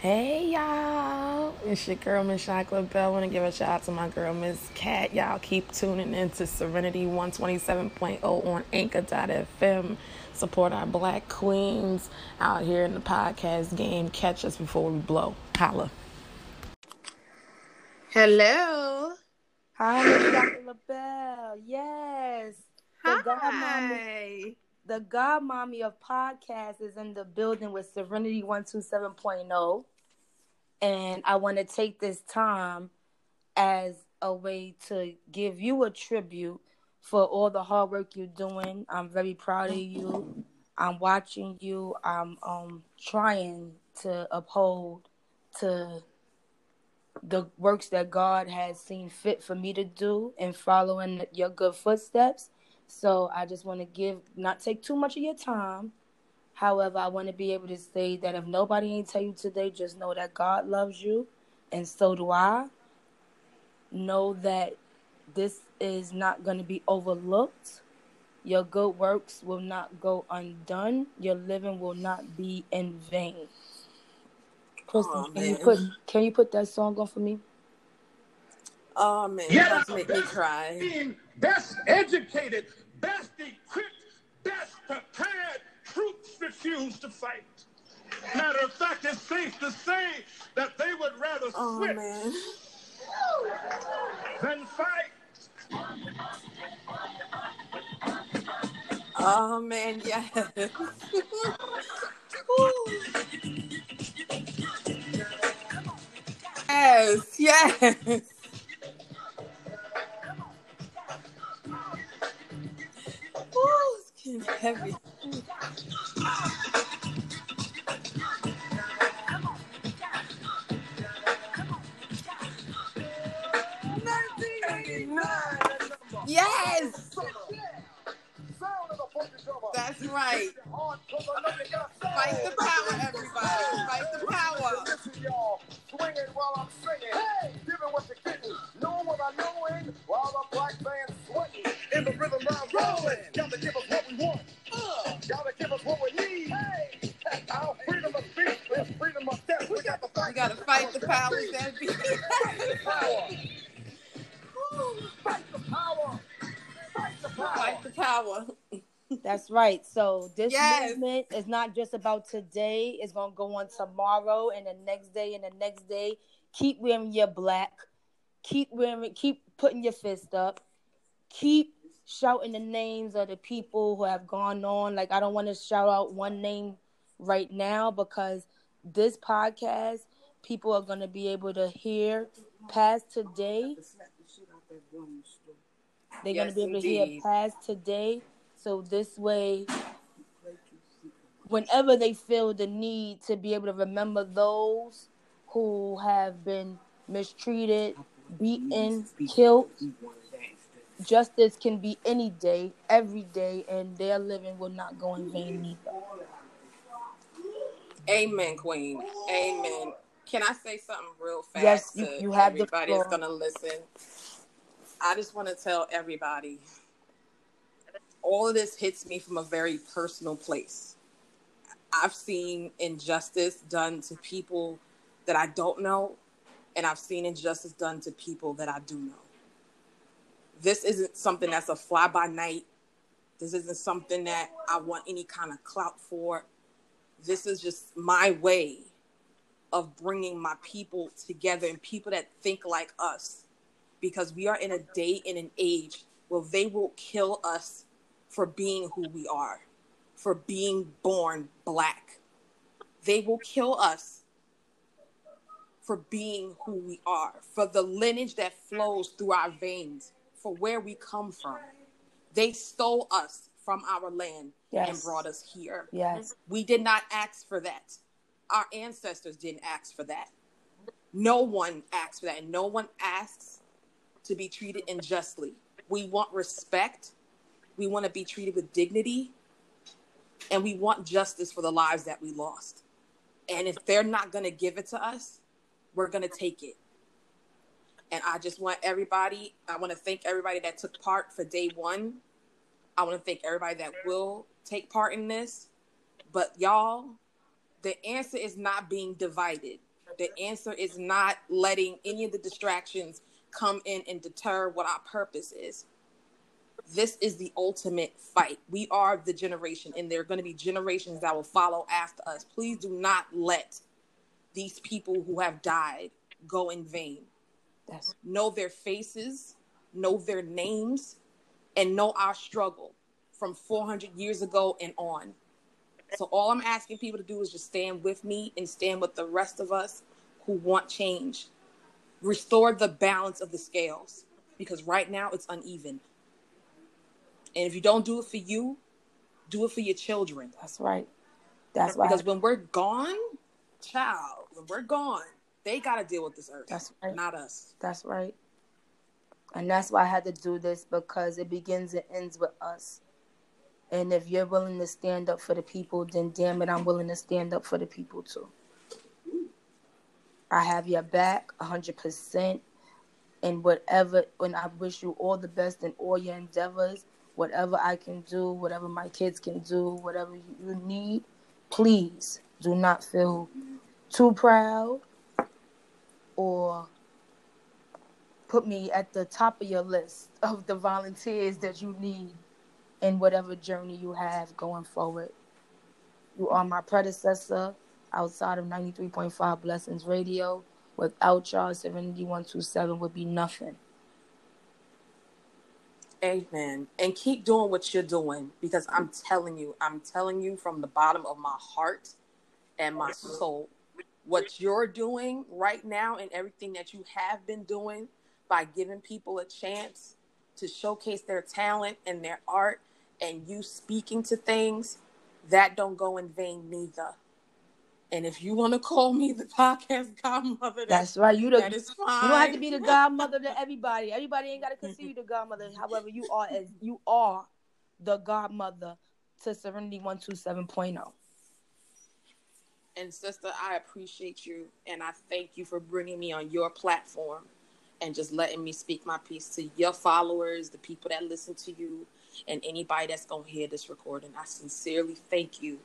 Hey y'all, it's your girl Miss Shakla Bell. Want to give a shout out to my girl Miss Cat. Y'all keep tuning in to Serenity 127.0 on Anchor.fm. Support our black queens out here in the podcast game. Catch us before we blow. Holla. Hello. Hi, Miss Shakla Bell. Yes. Hi. The godmommy of podcasts is in the building with Serenity 127.0. And I want to take this time as a way to give you a tribute for all the hard work you're doing. I'm very proud of you. I'm watching you. I'm um trying to uphold to the works that God has seen fit for me to do and following your good footsteps. So I just want to give not take too much of your time. However, I want to be able to say that if nobody ain't tell you today, just know that God loves you and so do I. Know that this is not going to be overlooked. Your good works will not go undone. Your living will not be in vain. Kristen, Aw, can you put can you put that song on for me? Oh man, Yet that's make me cry. team, best educated, best equipped, best prepared troops refuse to fight. Matter of fact, it's safe to say that they would rather Oh switch man. than fight. Oh man, yes. Yes, yes. Heavy. Power. The power. That's right. So this Yes. movement is not just about today. It's gonna go on tomorrow and the next day and the next day. Keep wearing your black. Keep wearing. Keep putting your fist up. Keep shouting the names of the people who have gone on. Like I don't want to shout out one name right now because this podcast, people are gonna be able to hear past today. They're Yes, gonna be able to indeed. hear past today. So this way, whenever they feel the need to be able to remember those who have been mistreated, beaten, killed, justice can be any day, every day, and their living will not go in vain either. Amen, Queen. Amen. Can I say something real fast Yes, you- to you have the everybody that's gonna listen? I just want to tell everybody all of this hits me from a very personal place. I've seen injustice done to people that I don't know, and I've seen injustice done to people that I do know. This isn't something that's a fly by night. This isn't something that I want any kind of clout for. This is just my way of bringing my people together and people that think like us because we are in a day and an age where they will kill us for being who we are, for being born black. They will kill us for being who we are, for the lineage that flows through our veins, for where we come from. They stole us from our land and brought us here. Yes. We did not ask for that. Our ancestors didn't ask for that. No one asked for that. And no one asks to be treated unjustly. We want respect. We want to be treated with dignity. And we want justice for the lives that we lost. And if they're not going to give it to us, we're going to take it. And I just want everybody, I want to thank everybody that took part for day one. I want to thank everybody that will take part in this. But y'all, the answer is not being divided. The answer is not letting any of the distractions come in and deter what our purpose is. This is the ultimate fight. We are the generation, and there are going to be generations that will follow after us. Please do not let these people who have died go in vain. That's Know their faces, know their names, and know our struggle from 400 years ago and on. So, all I'm asking people to do is just stand with me and stand with the rest of us who want change. Restore the balance of the scales because right now it's uneven. And if you don't do it for you, do it for your children. that's right. That's why. Because when we're gone, child, when we're gone, they got to deal with this earth. That's right. Not us. That's right. And that's why I had to do this because it begins and ends with us. And if you're willing to stand up for the people, then damn it, I'm willing to stand up for the people too. I have your back 100%. And whatever, and I wish you all the best in all your endeavors. Whatever I can do, whatever my kids can do, whatever you need, please do not feel too proud or put me at the top of your list of the volunteers that you need in whatever journey you have going forward. You are my predecessor outside of 93.5 Blessings Radio. Without y'all, Serenity 127 would be nothing. Amen. And keep doing what you're doing because I'm telling you, I'm telling you from the bottom of my heart and my soul, what you're doing right now and everything that you have been doing by giving people a chance to showcase their talent and their art and you speaking to things, that don't go in vain neither. And if you want to call me the podcast godmother, That's right. You the that is fine. You don't have to be the godmother to everybody. Everybody ain't got to consider you the godmother. However, you are as you are the godmother to Serenity 127.0. And sister, I appreciate you and I thank you for bringing me on your platform and just letting me speak my piece to your followers, the people that listen to you, and anybody that's going to hear this recording. I sincerely thank you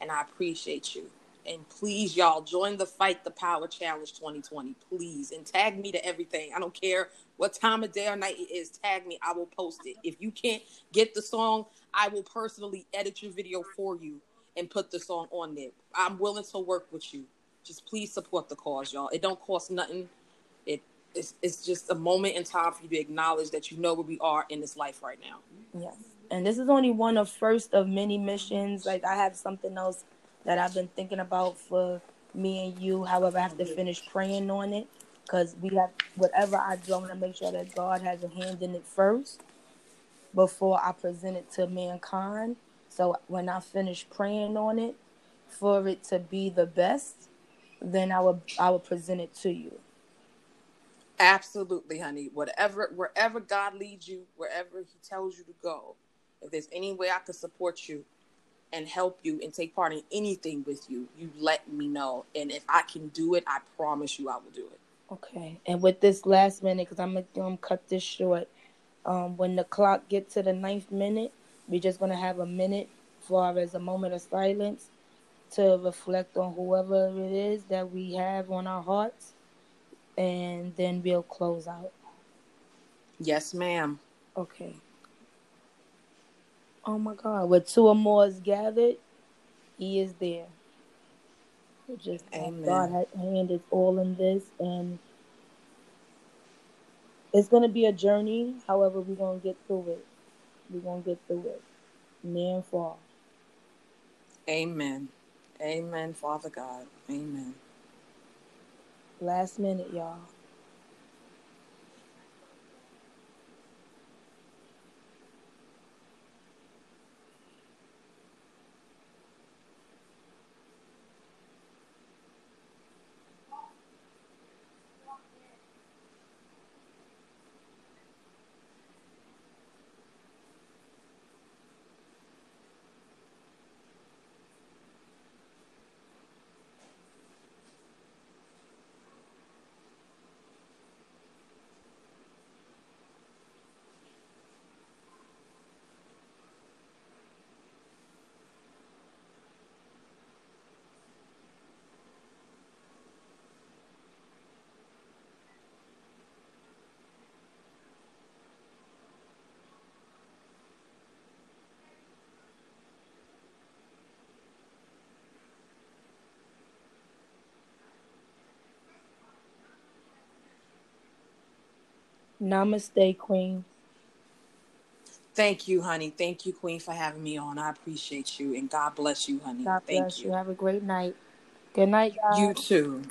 and I appreciate you. And please, y'all, join the Fight the Power Challenge 2020, please. And tag me to everything. I don't care what time of day or night it is. Tag me. I will post it. If you can't get the song, I will personally edit your video for you and put the song on there. I'm willing to work with you. Just please support the cause, y'all. It don't cost nothing. It it's, it's just a moment in time for you to acknowledge that you know where we are in this life right now. Yes. And this is only one of first of many missions. Like I have something else that I've been thinking about for me and you. However, I have to finish praying on it because we have whatever I do, I want to make sure that God has a hand in it first before I present it to mankind. So when I finish praying on it, for it to be the best, then I will I will present it to you. Absolutely, honey. Whatever, wherever God leads you, wherever He tells you to go, if there's any way I could support you and help you and take part in anything with you, you let me know. And if I can do it, I promise you I will do it. Okay. And with this last minute, because I'm gonna um, cut this short. Um, when the clock gets to the ninth minute, we're just gonna have a minute for as a moment of silence to reflect on whoever it is that we have on our hearts, and then we'll close out. Yes, ma'am. Okay. Oh my God! Where two or more is gathered, He is there. Just Amen. God ha- hand is all in this, and it's gonna be a journey. However, we're gonna get through it. We're gonna get through it, near and far. Amen. Amen, Father God. Amen. Last minute, y'all. Namaste, Queen. Thank you, honey. Thank you, Queen, for having me on. I appreciate you, and God bless you, honey. God Thank bless you. you. Have a great night. Good night, guys. You too.